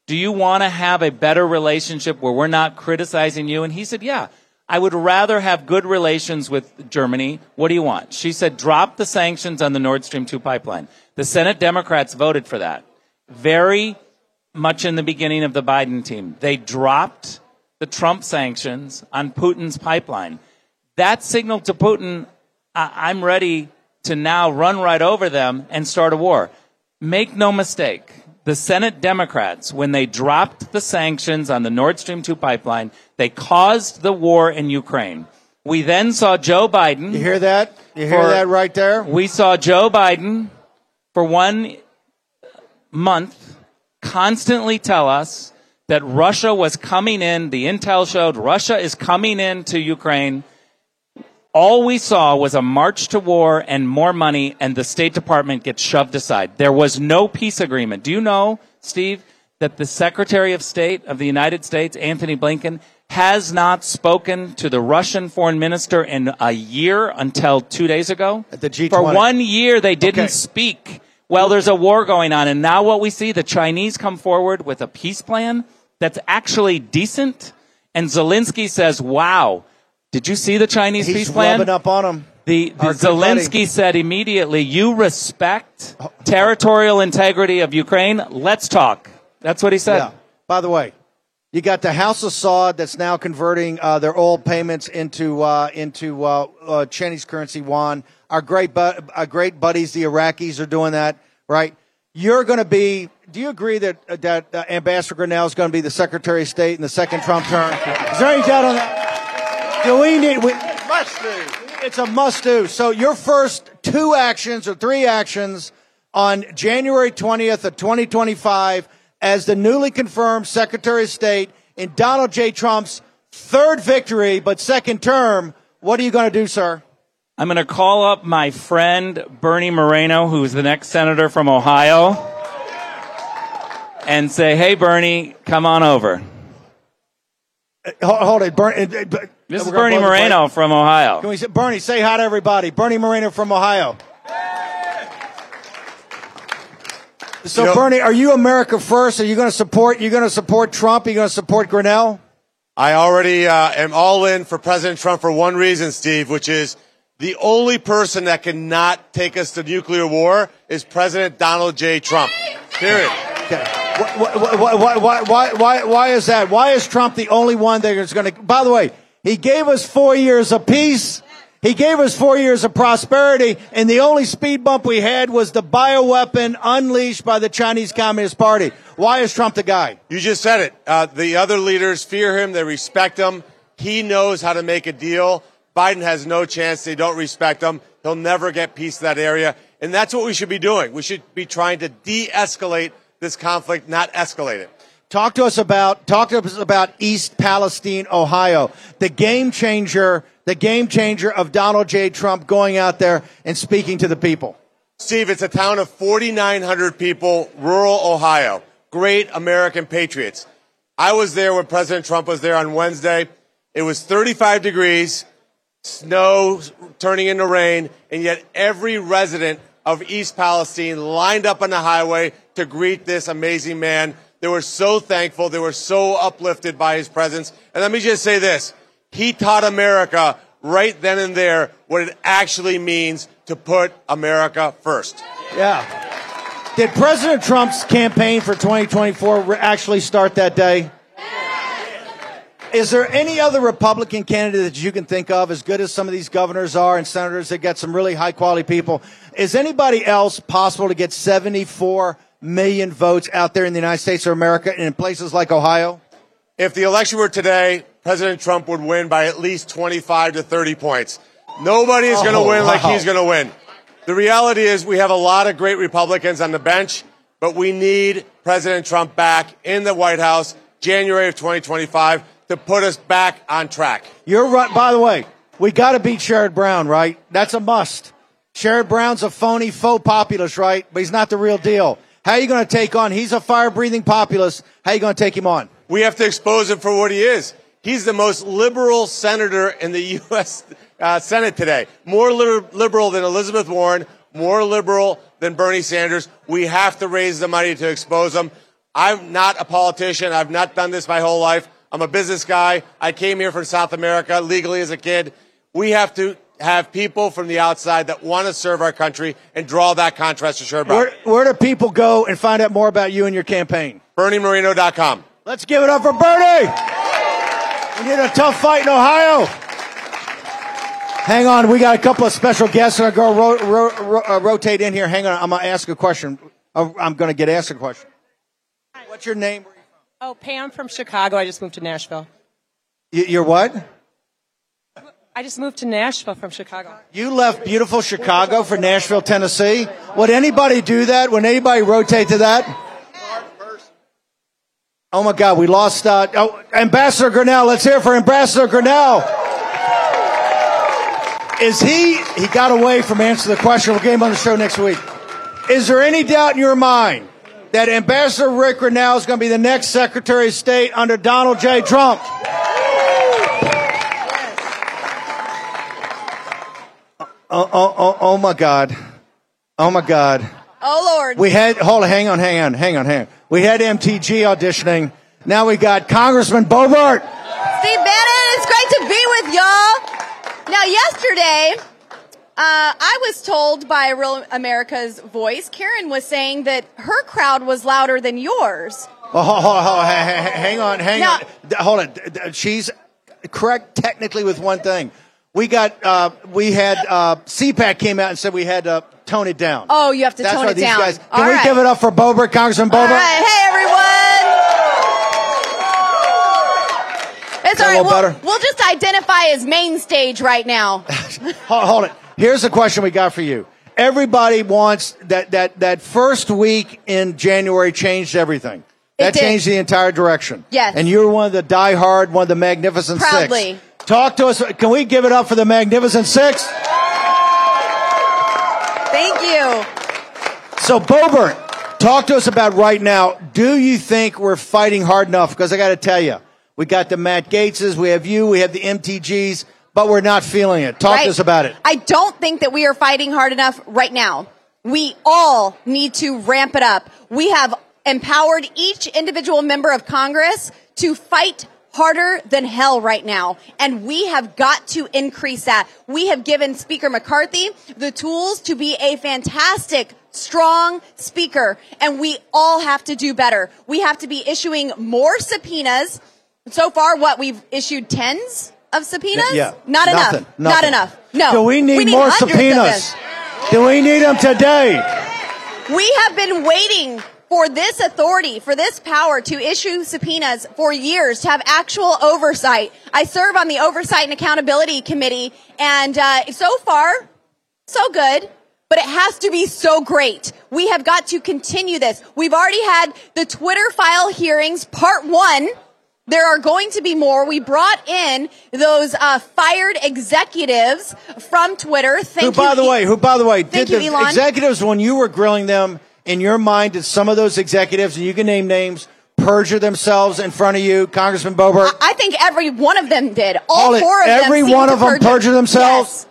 Do you want to have a better relationship where we're not criticizing you? And he said, Yeah, I would rather have good relations with Germany. What do you want? She said, Drop the sanctions on the Nord Stream 2 pipeline. The Senate Democrats voted for that. Very much in the beginning of the Biden team. They dropped the Trump sanctions on Putin's pipeline. That signaled to Putin, I- I'm ready to now run right over them and start a war. Make no mistake, the Senate Democrats, when they dropped the sanctions on the Nord Stream 2 pipeline, they caused the war in Ukraine. We then saw Joe Biden. You hear that? You hear For- that right there? We saw Joe Biden for one month constantly tell us that Russia was coming in. The intel showed Russia is coming into Ukraine. All we saw was a march to war and more money, and the State Department gets shoved aside. There was no peace agreement. Do you know, Steve, that the Secretary of State of the United States, Antony Blinken, has not spoken to the Russian foreign minister in a year until two days ago? At the G20. For one year, they didn't Okay. speak. Well, there's a war going on, and now what we see, the Chinese come forward with a peace plan that's actually decent, and Zelensky says, wow, did you see the Chinese He's peace plan? rubbing up on him. The, the Our good buddy. Zelensky said immediately, "You respect territorial integrity of Ukraine. Let's talk." That's what he said. Yeah. By the way, you got the House of Saud that's now converting uh, their oil payments into uh, into uh, uh, Chinese currency yuan. Our great bu- our great buddies, the Iraqis, are doing that. Right? You're going to be. Do you agree that uh, that uh, Ambassador Grenell is going to be the Secretary of State in the second Trump term? Is there any doubt on that? Do we need? We, must do. It's a must do. So your first two actions or three actions on January 20th of 2025 as the newly confirmed Secretary of State in Donald J. Trump's third victory, but second term. What are you going to do, sir? I'm going to call up my friend Bernie Moreno, who's the next senator from Ohio, and say, "Hey, Bernie, come on over." Hold, hold it, Bernie. Uh, uh, This is Bernie blow Moreno plate. from Ohio. Can we say, Bernie, say hi to everybody. Bernie Moreno from Ohio. So, You know- Bernie, are you America first? Are you going to support? You going to support Trump? Are you going to support Grenell? I already uh, am all in for President Trump for one reason, Steve, which is The only person that cannot take us to nuclear war is President Donald J. Trump. Period. Why, why, why, why, why, why, why is that? Why is Trump the only one that is going to? By the way, he gave us four years of peace. He gave us four years of prosperity, and the only speed bump we had was the bioweapon unleashed by the Chinese Communist Party. Why is Trump the guy? You just said it. Uh, the other leaders fear him. They respect him. He knows how to make a deal. Biden has no chance. They don't respect him. He'll never get peace in that area. And that's what we should be doing. We should be trying to de-escalate this conflict, not escalate it. Talk to us about talk to us about East Palestine, Ohio, the game changer, the game changer of Donald J. Trump going out there and speaking to the people. Steve, it's a town of 4,900 people, rural Ohio. Great American patriots. I was there when President Trump was there on Wednesday. It was 35 degrees, snow turning into rain, and yet every resident of East Palestine lined up on the highway to greet this amazing man. They were so thankful. They were so uplifted by his presence. And let me just say this. He taught America right then and there what it actually means to put America first. Yeah. Did President Trump's campaign for 2024 actually start that day? Is there any other Republican candidate that you can think of, as good as some of these governors are and senators that get some really high quality people? Is anybody else possible to get 74 million votes out there in the United States of America and in places like Ohio? If the election were today, President Trump would win by at least 25 to 30 points. Nobody is going to Oh, win like he's going to win. The reality is we have a lot of great Republicans on the bench, but we need President Trump back in the White House January of 2025 to put us back on track. You're right. By the way, we got to beat Sherrod Brown, right? That's a must. Sherrod Brown's a phony faux populist, right? But he's not the real deal. How are you going to take on? He's a fire breathing populist. How are you going to take him on? We have to expose him for what he is. He's the most liberal senator in the U.S. Uh, Senate today. More liber- liberal than Elizabeth Warren, more liberal than Bernie Sanders. We have to raise the money to expose him. I'm not a politician. I've not done this my whole life. I'm a business guy. I came here from South America legally as a kid. We have to have people from the outside that want to serve our country and draw that contrast to Sherrod Brown. Where, where do people go and find out more about you and your campaign? BernieMoreno.com. Let's give it up for Bernie. We need a tough fight in Ohio. Hang on, we got a couple of special guests that are going to ro- ro- ro- uh, rotate in here. Hang on, I'm going to ask a question. Uh, I'm going to get asked a question. What's your name? Oh, Pam from Chicago. I just moved to Nashville. Y- You're what? I just moved to Nashville from Chicago. You left beautiful Chicago for Nashville, Tennessee. Would anybody do that? Would anybody rotate to that? Oh my God, we lost. Uh, oh, Ambassador Grenell. Let's hear for Ambassador Grenell. Is he? He got away from answering the question. We'll get him on the show next week. Is there any doubt in your mind that Ambassador Rick Grenell is going to be the next Secretary of State under Donald J. Trump? Oh, oh, oh, oh my God. Oh my God. Oh Lord. We had, hold on, hang on, hang on, hang on, hang on. We had MTG auditioning. Now we got Congressman Boebert. Steve Bannon, it's great to be with y'all. Now, yesterday, uh, I was told by Real America's Voice, Karen was saying that her crowd was louder than yours. Oh, hold, hold, hold, ha- ha- hang on, hang Now- on. Hold on. She's correct technically with one thing. We got, uh, we had, uh, CPAC came out and said we had to tone it down. Oh, you have to That's tone why it these down. guys. Can All we right. give it up for Boebert, Congressman All Boebert? right. Hey, everyone. It's all right. We'll, we'll just identify as main stage right now. hold, hold it. Here's the question we got for you. Everybody wants that, that, that first week in January changed everything. It That did. changed the entire direction. Yes. And you're one of the diehard, one of the Magnificent Proudly. Six. Talk to us. Can we give it up for the Magnificent Six? Thank you. So, Boebert, talk to us about right now. Do you think we're fighting hard enough? Because I got to tell you, we got the Matt Gaetzes, we have you, we have the MTGs, but we're not feeling it. Talk Right. to us about it. I don't think that we are fighting hard enough right now. We all need to ramp it up. We have empowered each individual member of Congress to fight harder than hell right now. And we have got to increase that. We have given Speaker McCarthy the tools to be a fantastic strong speaker and we all have to do better. We have to be issuing more subpoenas. So far, what we've issued tens of subpoenas? Yeah. Not Nothing. enough. Not enough. No. Do we need, more hundreds of subpoenas? Do we need them today? We have been waiting for this authority, for this power to issue subpoenas for years, to have actual oversight. I serve on the Oversight and Accountability Committee, and uh, so far, so good. But it has to be so great. We have got to continue this. We've already had the Twitter file hearings, part one. There are going to be more. We brought in those uh, fired executives from Twitter. Thank who, by you, the way, who, by the way, Thank did you, the Elon. executives when you were grilling them in your mind? Did some of those executives, and you can name names, perjure themselves in front of you, Congressman Boebert? I think every one of them did. All All it- four of them. every one of them perjure- perjure themselves?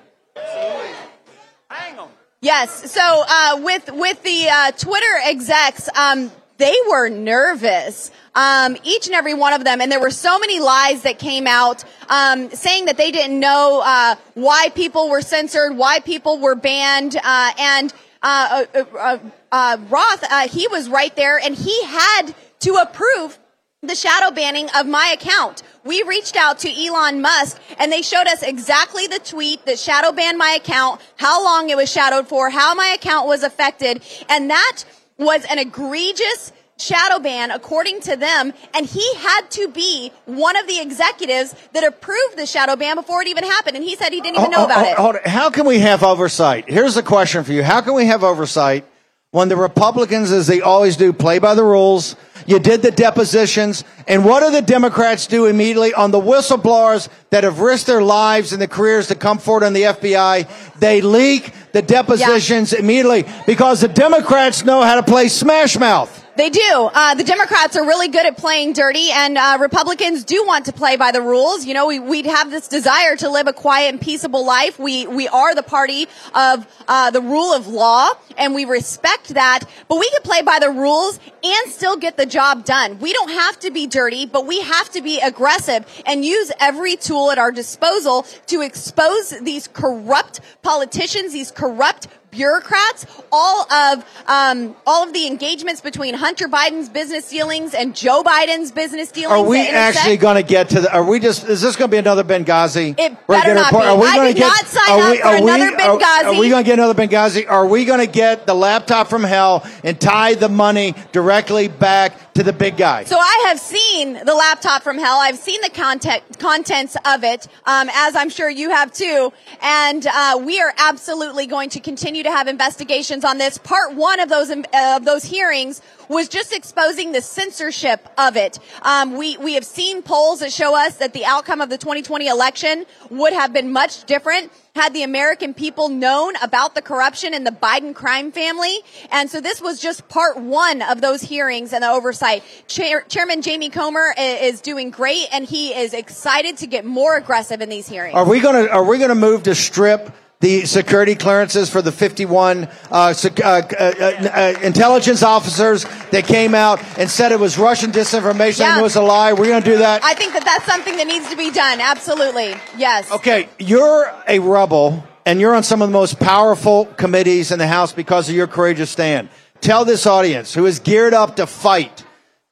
Yes. So uh, with with the uh, Twitter execs, um, they were nervous. Um, each and every one of them, and there were so many lies that came out um, saying that they didn't know uh, why people were censored, why people were banned, uh, and uh, uh, uh, uh, Roth, uh, he was right there, and he had to approve the shadow banning of my account. We reached out to Elon Musk and they showed us exactly the tweet that shadow banned my account, how long it was shadowed for, how my account was affected. And that was an egregious shadow ban according to them. And he had to be one of the executives that approved the shadow ban before it even happened. And he said he didn't even know Hold- about hold- it. How can we have oversight? Here's the question for you. How can we have oversight when the Republicans, as they always do, play by the rules? You did the depositions. And what do the Democrats do immediately on the whistleblowers that have risked their lives and their careers to come forward on the FBI? They leak the depositions immediately because the Democrats know how to play smash mouth. They do. Uh, the Democrats are really good at playing dirty, and uh, Republicans do want to play by the rules. You know, we we have this desire to live a quiet and peaceable life. We we are the party of uh, the rule of law, and we respect that. But we can play by the rules and still get the job done. We don't have to be dirty, but we have to be aggressive and use every tool at our disposal to expose these corrupt politicians, these corrupt bureaucrats, all of um, all of the engagements between Hunter Biden's business dealings and Joe Biden's business dealings. Are we actually going to get to the? Are we just? Is this going to be another Benghazi? It better not report- be. Are we I did get, not sign are up we, for are we- another are- Benghazi. Are, we going to get another Benghazi? Are we going to get the laptop from hell and tie the money directly back to the big guy? So I have seen the laptop from hell. I've seen the content, contents of it, um, as I'm sure you have too. And uh, we are absolutely going to continue to have investigations on this. Part one of those uh, of those hearings was just exposing the censorship of it. Um, we we have seen polls that show us that the outcome of the 2020 election would have been much different had the American people known about the corruption in the Biden crime family. And so this was just part one of those hearings and the oversight. Chair, Chairman Jamie Comer i- is doing great and he is excited to get more aggressive in these hearings. Are we going to? Are we going to move to strip? The security clearances for the 51 uh, sec- uh, uh, uh, intelligence officers that came out and said it was Russian disinformation and it was a lie. We're going to do that. I think that that's something that needs to be done. Absolutely. Yes. Okay, you're a rebel and you're on some of the most powerful committees in the House because of your courageous stand. Tell this audience who is geared up to fight.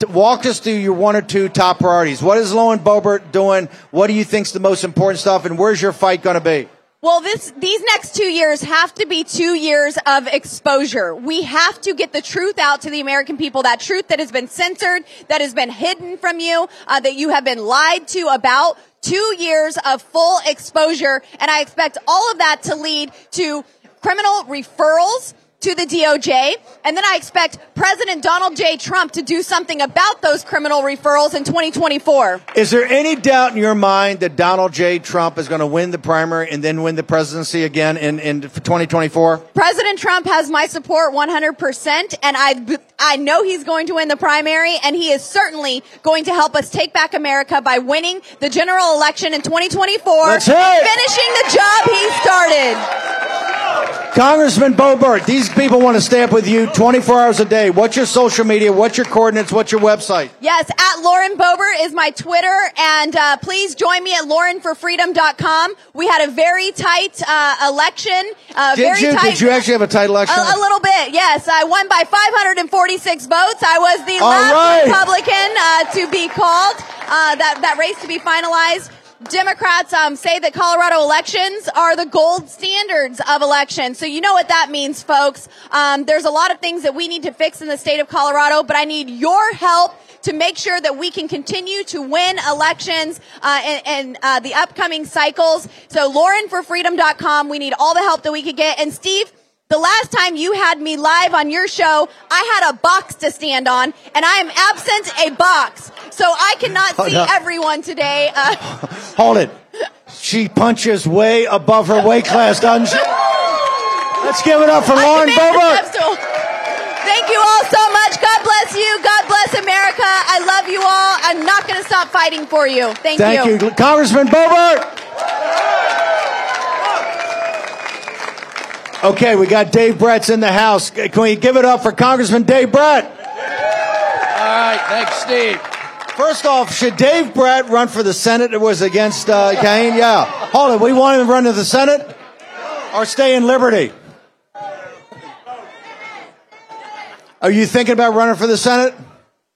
Walk us through your one or two top priorities. What is Lauren Boebert doing? What do you think's the most important stuff? And where's your fight going to be? Well, this, these next two years have to be two years of exposure. We have to get the truth out to the American people, that truth that has been censored, that has been hidden from you, uh, that you have been lied to about. Two years of full exposure, and I expect all of that to lead to criminal referrals to the DOJ, and then I expect President Donald J. Trump to do something about those criminal referrals in 2024. Is there any doubt in your mind that Donald J. Trump is going to win the primary and then win the presidency again in, in 2024? President Trump has my support 100%, and I, I know he's going to win the primary, and he is certainly going to help us take back America by winning the general election in 2024 and finishing the job he started. Congressman Boebert, these people want to stay up with you 24 hours a day. What's your social media? What's your coordinates? What's your website? Yes, at Lauren Boebert is my Twitter, and uh, please join me at laurenforfreedom.com. We had a very tight uh, election. Uh, Did very you? tight. Did you actually have a tight election? A, a little bit, yes. I won by 546 votes. I was the All last right. Republican uh, to be called. Uh, that that race to be finalized. Democrats um, say that Colorado elections are the gold standards of elections. So you know what that means, folks. Um, there's a lot of things that we need to fix in the state of Colorado, but I need your help to make sure that we can continue to win elections uh, in, in uh, the upcoming cycles. So LaurenForFreedom.com. We need all the help that we could get. And Steve, the last time you had me live on your show, I had a box to stand on, and I am absent a box. So I cannot Oh, see no. everyone today. Uh, Hold it. She punches way above her weight class, doesn't she? Let's give it up for Lauren Boebert. a step stool. Thank you all so much. God bless you. God bless America. I love you all. I'm not going to stop fighting for you. Thank, Thank you, Congressman Boebert. Okay, we got Dave Brat's in the house. Can we give it up for Congressman Dave Brat? All right, thanks, Steve. First off, should Dave Brat run for the Senate? It was against uh, Kaine. Yeah. Hold it. We want him to run to the Senate or stay in Liberty. Are you thinking about running for the Senate?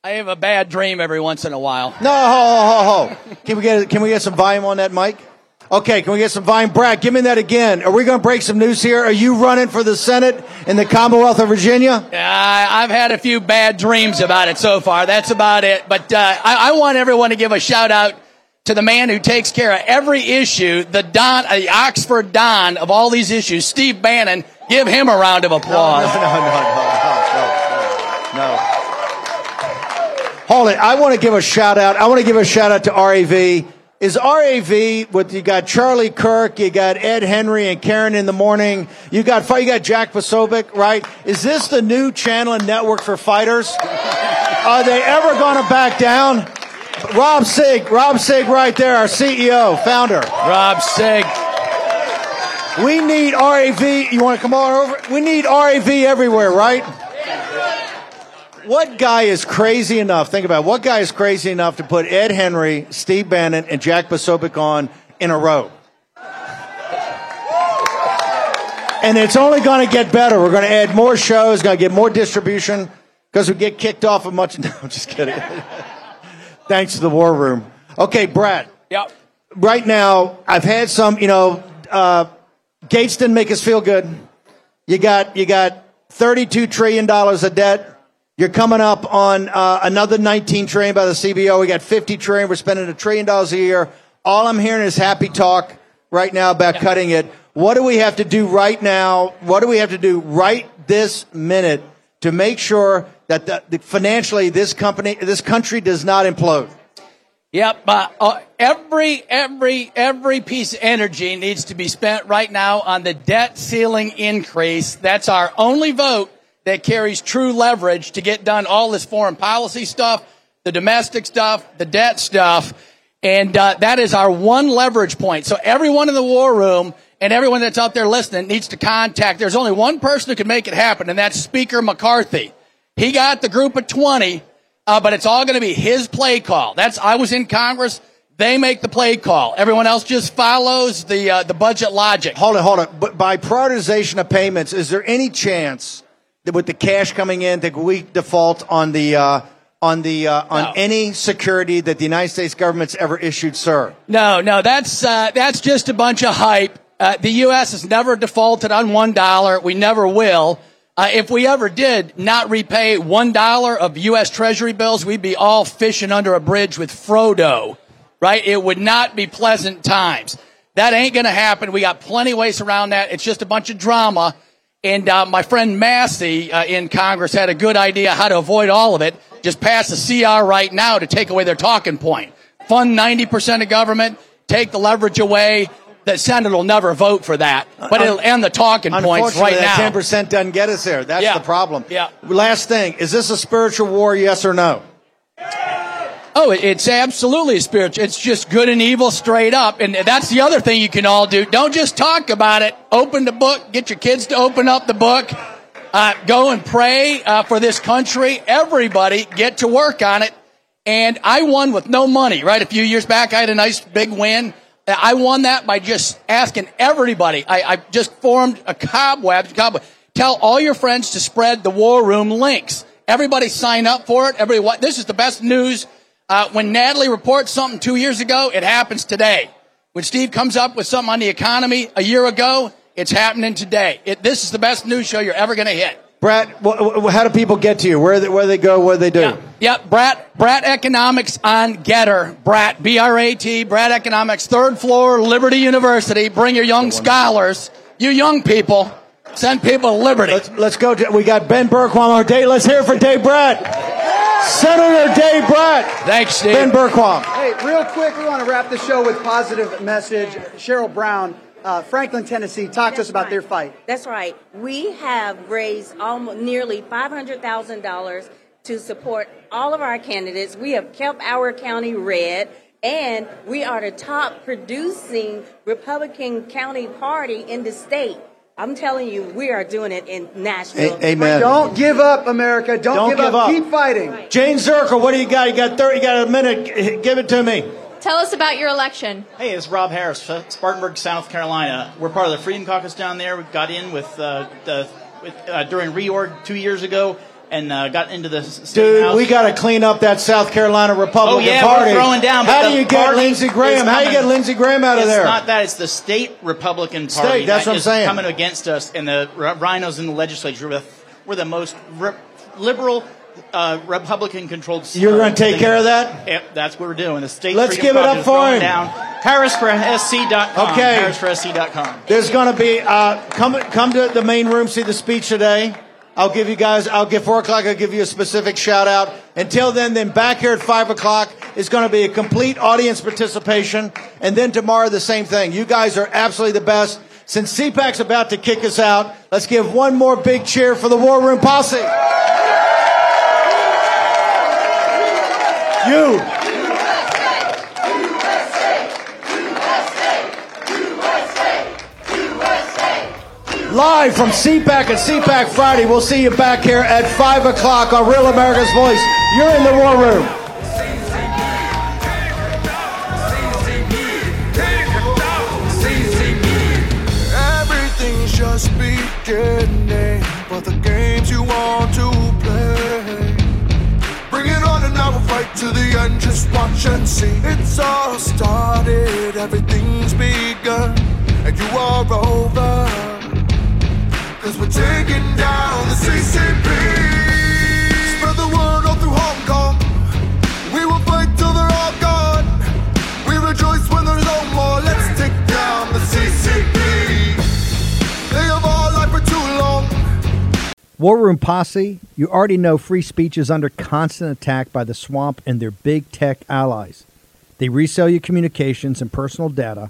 I have a bad dream every once in a while. No, ho, ho, ho, ho. Can we get can we get some volume on that mic? Okay, can we get some volume? Brad, give me that again. Are we going to break some news here? Are you running for the Senate in the Commonwealth of Virginia? Uh, I've had a few bad dreams about it so far. That's about it. But uh, I, I want everyone to give a shout out to the man who takes care of every issue, the Don, uh, the Oxford Don of all these issues, Steve Bannon. Give him a round of applause. No, no, no, no, no, no, no. Hold it. I want to give a shout out. I want to give a shout out to RAV. Is RAV with you got Charlie Kirk, you got Ed Henry and Karen in the morning. You got you got Jack Posobiec, right? Is this the new channel and network for fighters? Are they ever going to back down? Rob Sigg, Rob Sigg, right there, our CEO, founder. Rob Sigg. We need RAV. You want to come on over? We need RAV everywhere, right? What guy is crazy enough? Think about it, what guy is crazy enough to put Ed Henry, Steve Bannon, and Jack Posobiec on in a row? And it's only going to get better. We're going to add more shows, going to get more distribution because we get kicked off of much. No, I'm just kidding. Thanks to the war room. Okay, Brad. Yep. Right now, I've had some. You know, uh, Gaetz didn't make us feel good. You got you got 32 trillion dollars of debt. You're coming up on uh, another 19 trillion by the CBO. We got 50 trillion. We're spending a trillion dollars a year. All I'm hearing is happy talk right now about cutting it. What do we have to do right now? What do we have to do right this minute to make sure that the, the financially this company, this country does not implode? Yep. Uh, uh, every every every piece of energy needs to be spent right now on the debt ceiling increase. That's our only vote that carries true leverage to get done all this foreign policy stuff, the domestic stuff, the debt stuff, and uh, that is our one leverage point. So everyone in the war room and everyone that's out there listening needs to contact. There's only one person who can make it happen, and that's Speaker McCarthy. He got the group of 20 uh, but it's all going to be his play call. That's I was in Congress. They make the play call. Everyone else just follows the uh, the budget logic. Hold on, hold on. But by prioritization of payments, is there any chance with the cash coming in, that we default on the uh, on the uh, on No. any security that the United States government's ever issued, sir? No, no, that's uh, that's just a bunch of hype. Uh, the U.S. has never defaulted on one dollar. We never will. Uh, if we ever did not repay one dollar of U.S. Treasury bills, we'd be all fishing under a bridge with Frodo, right? It would not be pleasant times. That ain't going to happen. We got plenty of ways around that. It's just a bunch of drama. And uh, my friend Massie uh, in Congress had a good idea how to avoid all of it. Just pass a CR right now to take away their talking point. Fund 90% of government, take the leverage away. The Senate will never vote for that, but it'll end the talking points right now. ten percent doesn't get us there. That's Yeah. the problem. Yeah. Last thing: is this a spiritual war? Yes or no? Oh it's absolutely spiritual. It's just good and evil straight up. And that's the other thing you can all do. Don't just talk about it. Open the book. Get your kids to open up the book. Uh, go and pray uh, for this country. Everybody get to work on it. And I won with no money, right? A few years back, I had a nice big win. I won that by just asking everybody. I, I just formed a cobweb, cobweb. Tell all your friends to spread the war room links. Everybody sign up for it. Everybody. This is the best news. Uh, when Natalie reports something two years ago, it happens today. When Steve comes up with something on the economy a year ago, it's happening today. It, this is the best news show you're ever going to hit. Brad, wh- wh- how do people get to you? Where they, where they go? What do they do? Yep, Brat, Brat Economics on GETTR. Brat, B-R-A-T, Brat Economics, third floor, Liberty University. Bring your young scholars, you young people. Send people to Liberty. Let's, let's go. To, we got Ben Bergquam on Dave. Let's hear it for Dave Brat. Senator Dave Brat. Thanks, Steve. Ben Bergquam. Hey, real quick, we want to wrap the show with positive message. Cheryl Brown, uh, Franklin, Tennessee, talk to us about their fight. That's right. We have raised almost nearly five hundred thousand dollars to support all of our candidates. We have kept our county red, and we are the top producing Republican county party in the state. I'm telling you, we are doing it in Nashville. A- amen. Don't give up, America. Don't, give, up. Keep fighting. Jane Zirkle, what do you got? You got 30, you got a minute. Give it to me. Tell us about your election. Hey, it's Rob Harris, Spartanburg, South Carolina. We're part of the Freedom Caucus down there. We got in with, uh, the, with uh, during reorg two years ago and uh, got into the state Dude, house. we got to clean up that South Carolina Republican Oh, yeah, Party. we're throwing down. How do you get Lindsey Graham? How do you get Lindsey Graham out of there? it's not that. It's the state Republican Party. State, that's that what I'm is saying. coming against us, and the rhinos in the legislature. We're the, we're the most re- liberal uh, Republican-controlled. State. You're gonna take care of that? Yep, that's what we're doing. The state. Let's give it up for him. Down. HarrisForSC.com. Okay. HarrisForSC.com. There's going to be uh, come come to the main room, see the speech today. I'll give you guys. I'll give four o'clock. I'll give you a specific shout out. Until then, then back here at five o'clock is going to be a complete audience participation, and then tomorrow the same thing. You guys are absolutely the best. Since CPAC's about to kick us out, let's give one more big cheer for the War Room Posse. You. Live from CPAC and CPAC Friday. We'll see you back here at 5 o'clock on Real America's Voice. You're in the War Room. Everything's just beginning, but the games you want to play. Bring it on and now we'll fight to the end. Just watch and see. It's all started, everything's begun, and you are over. Cause we're taking down the CCP. Spread the word all through Hong Kong. We will fight till they're all gone. We rejoice when there's no more. Let's take down the CCP. They have all life for too long. War Room Posse, you already know free speech is under constant attack by the swamp and their big tech allies. They resell your communications and personal data